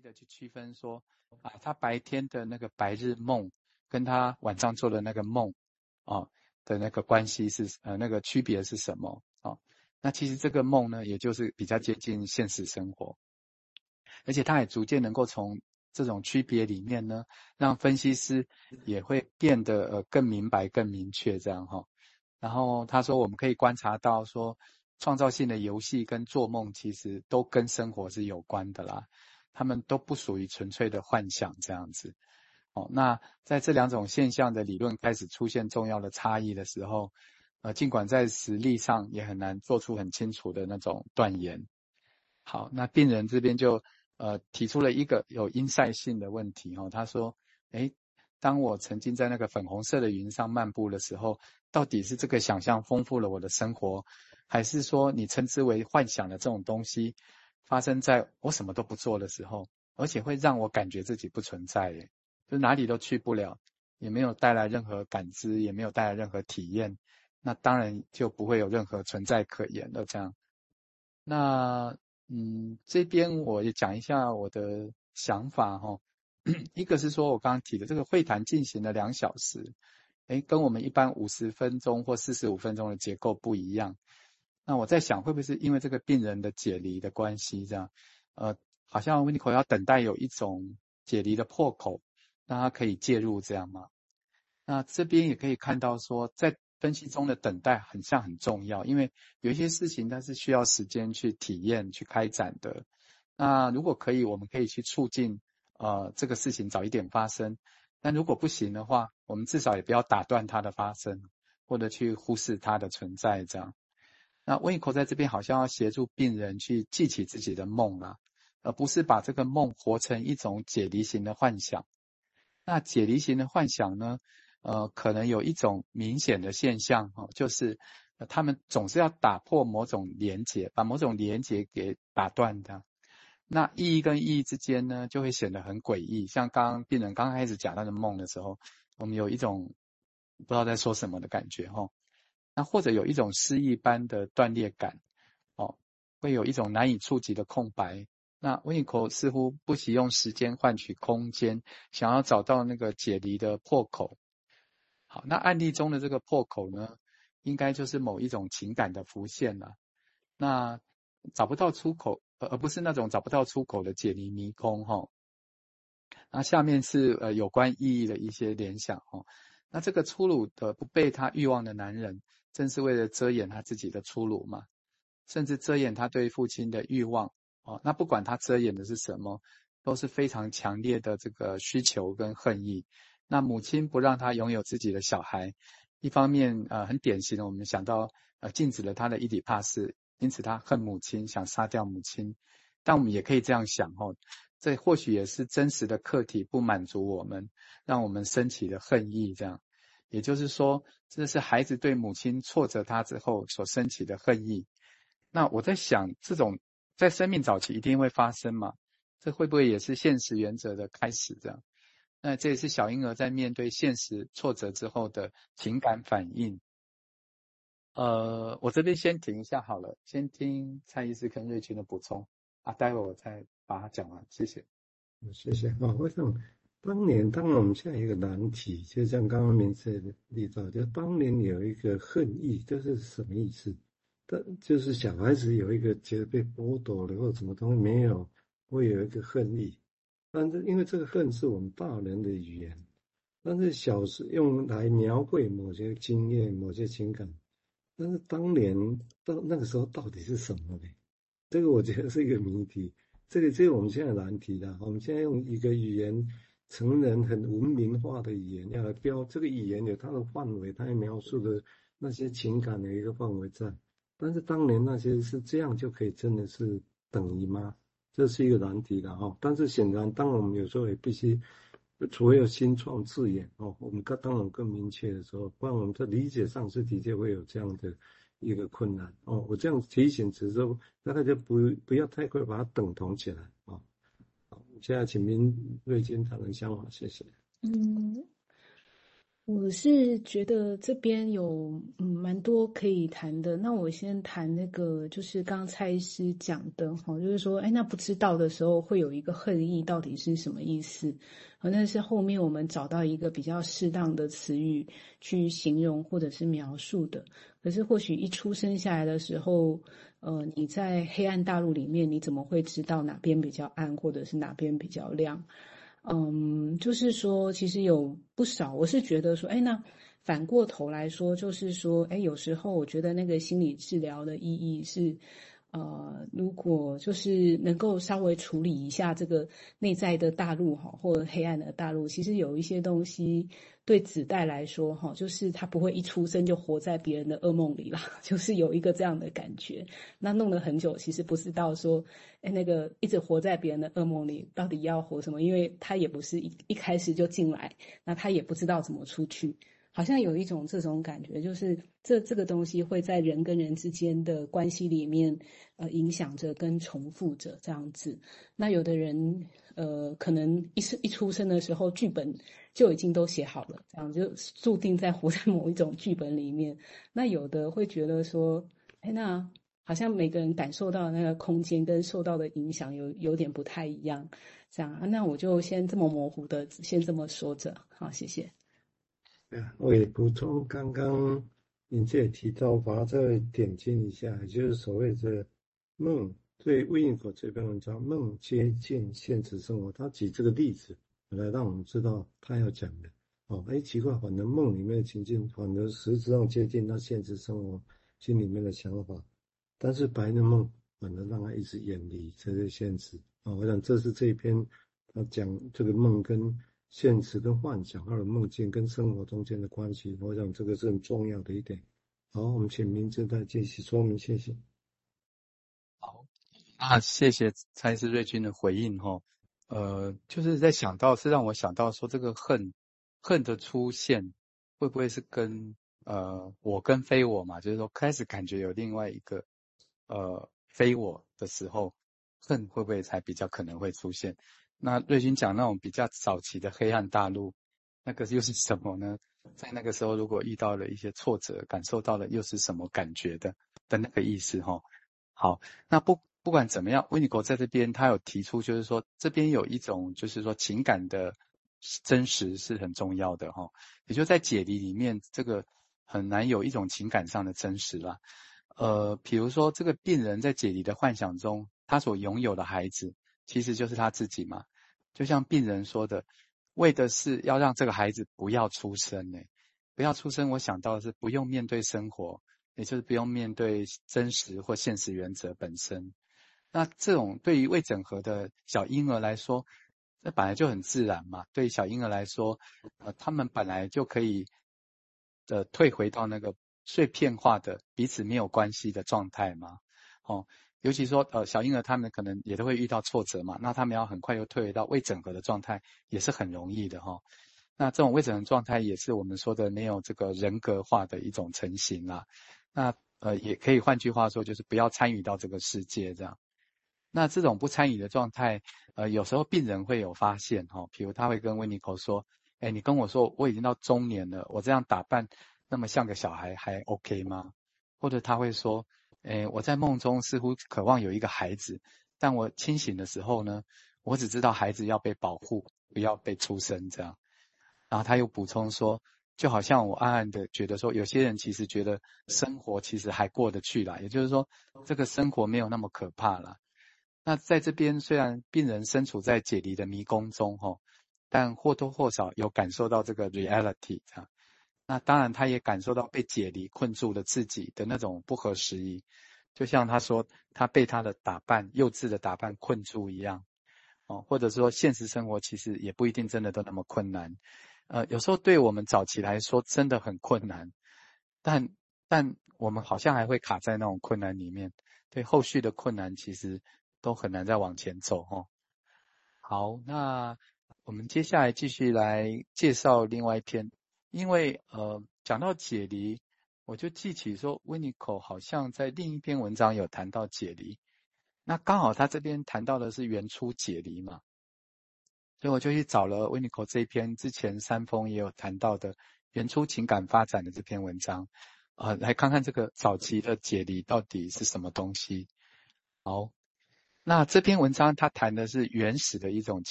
的去区分说，啊，他白天的那个白日梦，跟他晚上做的那个梦，啊的那个关系是呃那个区别是什么？啊，那其实这个梦呢，也就是比较接近现实生活，而且他也逐渐能够从这种区别里面呢，让分析师也会变得呃更明白、更明确这样哈。然后他说，我们可以观察到说。创造性的游戏跟做梦其实都跟生活是有关的啦，他们都不属于纯粹的幻想这样子。哦，那在这两种现象的理论开始出现重要的差异的时候，呃，尽管在实例上也很难做出很清楚的那种断言。好，那病人这边就呃提出了一个有因赛性的问题哦，他说，诶，当我曾经在那个粉红色的云上漫步的时候，到底是这个想象丰富了我的生活？还是说你称之为幻想的这种东西，发生在我什么都不做的时候，而且会让我感觉自己不存在，耶，就哪里都去不了，也没有带来任何感知，也没有带来任何体验，那当然就不会有任何存在可言了。这样，那嗯，这边我也讲一下我的想法哈，一个是说我刚刚提的这个会谈进行了两小时，诶，跟我们一般五十分钟或四十五分钟的结构不一样。那我在想，会不会是因为这个病人的解离的关系，这样，呃，好像温尼可要等待有一种解离的破口，让他可以介入，这样吗？那这边也可以看到说，在分析中的等待很像很重要，因为有一些事情它是需要时间去体验、去开展的。那如果可以，我们可以去促进，呃，这个事情早一点发生。但如果不行的话，我们至少也不要打断它的发生，或者去忽视它的存在，这样。那温尼科在这边好像要协助病人去记起自己的梦啊，而不是把这个梦活成一种解离型的幻想。那解离型的幻想呢，呃，可能有一种明显的现象哈，就是他们总是要打破某种连结，把某种连结给打断的。那意义跟意义之间呢，就会显得很诡异。像刚刚病人刚开始讲他的梦的时候，我们有一种不知道在说什么的感觉哈。那或者有一种诗意般的断裂感，哦，会有一种难以触及的空白。那温尼科似乎不惜用时间换取空间，想要找到那个解离的破口。好，那案例中的这个破口呢，应该就是某一种情感的浮现了。那找不到出口，而不是那种找不到出口的解离迷宫哈、那下面是呃有关意义的一些联想哈、那这个粗鲁的不被他欲望的男人。正是为了遮掩他自己的粗鲁嘛，甚至遮掩他对父亲的欲望哦。那不管他遮掩的是什么，都是非常强烈的这个需求跟恨意。那母亲不让他拥有自己的小孩，一方面呃很典型的，我们想到呃禁止了他的伊底帕斯，因此他恨母亲，想杀掉母亲。但我们也可以这样想哦，这或许也是真实的客体不满足我们，让我们升起的恨意这样。也就是说，这是孩子对母亲挫折他之后所升起的恨意。那我在想，这种在生命早期一定会发生嘛？这会不会也是现实原则的开始？这样，那这也是小婴儿在面对现实挫折之后的情感反应。呃，我这边先停一下好了，先听蔡医师跟瑞君的补充啊，待会我再把它讲完。谢谢。谢谢。啊，为什么？当年，当然我们现在一个难题，就像刚刚明师的例子，就当年有一个恨意，这是什么意思？但就是小孩子有一个觉得被剥夺了或者什么东西没有，会有一个恨意。但是因为这个恨是我们大人的语言，但是小时用来描绘某些经验、某些情感。但是当年到那个时候到底是什么呢？这个我觉得是一个谜题。这个这个我们现在难题了。我们现在用一个语言。成人很文明化的语言要来标这个语言有它的范围，它也描述的那些情感的一个范围在。但是当年那些是这样就可以真的是等于吗？这是一个难题的哈。但是显然，当我们有时候也必须，除非有新创字眼哦，我们更当然更明确的时候，不然我们在理解上是的确会有这样的一个困难哦。我这样提醒只是说，那大家不不要太快把它等同起来啊。哦现在请您瑞金谈谈想法，谢谢。嗯，我是觉得这边有嗯蛮多可以谈的。那我先谈那个，就是刚蔡医师讲的哈，就是说，哎，那不知道的时候会有一个恨意，到底是什么意思？好，那是后面我们找到一个比较适当的词语去形容或者是描述的。可是或许一出生下来的时候，呃，你在黑暗大陆里面，你怎么会知道哪边比较暗，或者是哪边比较亮？嗯，就是说，其实有不少，我是觉得说，哎，那反过头来说，就是说，哎，有时候我觉得那个心理治疗的意义是。呃，如果就是能够稍微处理一下这个内在的大陆哈，或者黑暗的大陆，其实有一些东西对子代来说哈，就是他不会一出生就活在别人的噩梦里啦，就是有一个这样的感觉。那弄了很久，其实不知道说，哎，那个一直活在别人的噩梦里，到底要活什么？因为他也不是一一开始就进来，那他也不知道怎么出去。好像有一种这种感觉，就是这这个东西会在人跟人之间的关系里面，呃，影响着跟重复着这样子。那有的人，呃，可能一是一出生的时候剧本就已经都写好了，这样就注定在活在某一种剧本里面。那有的会觉得说，哎，那好像每个人感受到的那个空间跟受到的影响有有点不太一样，这样啊。那我就先这么模糊的先这么说着，好，谢谢。对啊，我也补充，刚刚您这也提到，把它再点进一下，也就是所谓的梦。对维尼口这篇文章，梦接近现实生活，他举这个例子来让我们知道他要讲的。哦，哎，奇怪，反正梦里面的情境，反而实质上接近他现实生活心里面的想法，但是白日梦反而让他一直远离这些现实。啊，我想这是这一篇他讲这个梦跟。现实跟幻想，还有梦境跟生活中间的关系，我想这个是很重要的一点。好，我们请明志再继续说明，谢谢。好，啊，谢谢蔡司瑞君的回应哈。呃，就是在想到，是让我想到说，这个恨，恨的出现，会不会是跟呃我跟非我嘛？就是说，开始感觉有另外一个呃非我的时候，恨会不会才比较可能会出现？那瑞军讲那种比较早期的黑暗大陆，那个又是什么呢？在那个时候，如果遇到了一些挫折，感受到了又是什么感觉的的那个意思哈。好，那不不管怎么样，维尼口在这边他有提出，就是说这边有一种就是说情感的真实是很重要的哈。也就在解离里面，这个很难有一种情感上的真实啦。呃，比如说这个病人在解离的幻想中，他所拥有的孩子。其实就是他自己嘛，就像病人说的，为的是要让这个孩子不要出生呢，不要出生。我想到的是不用面对生活，也就是不用面对真实或现实原则本身。那这种对于未整合的小婴儿来说，这本来就很自然嘛。对于小婴儿来说，呃，他们本来就可以的退回到那个碎片化的彼此没有关系的状态嘛，哦。尤其说，呃，小婴儿他们可能也都会遇到挫折嘛，那他们要很快又退回到未整合的状态，也是很容易的哈。那这种未整合状态，也是我们说的没有这个人格化的一种成型啦。那呃，也可以换句话说，就是不要参与到这个世界这样。那这种不参与的状态，呃，有时候病人会有发现哈，比如他会跟维尼口说，哎，你跟我说我已经到中年了，我这样打扮那么像个小孩还 OK 吗？或者他会说。诶，我在梦中似乎渴望有一个孩子，但我清醒的时候呢，我只知道孩子要被保护，不要被出生这样。然后他又补充说，就好像我暗暗的觉得说，有些人其实觉得生活其实还过得去啦，也就是说，这个生活没有那么可怕啦。那在这边虽然病人身处在解离的迷宫中吼，但或多或少有感受到这个 reality 这样。那当然，他也感受到被解离困住了自己的那种不合时宜，就像他说，他被他的打扮、幼稚的打扮困住一样，哦，或者说现实生活其实也不一定真的都那么困难，呃，有时候对我们早期来说真的很困难，但但我们好像还会卡在那种困难里面，对后续的困难其实都很难再往前走，哦。好，那我们接下来继续来介绍另外一篇。因为呃，讲到解离，我就记起说，维尼口好像在另一篇文章有谈到解离，那刚好他这边谈到的是原初解离嘛，所以我就去找了维尼口这一篇之前三峰也有谈到的原初情感发展的这篇文章，啊、呃，来看看这个早期的解离到底是什么东西。好，那这篇文章它谈的是原始的一种。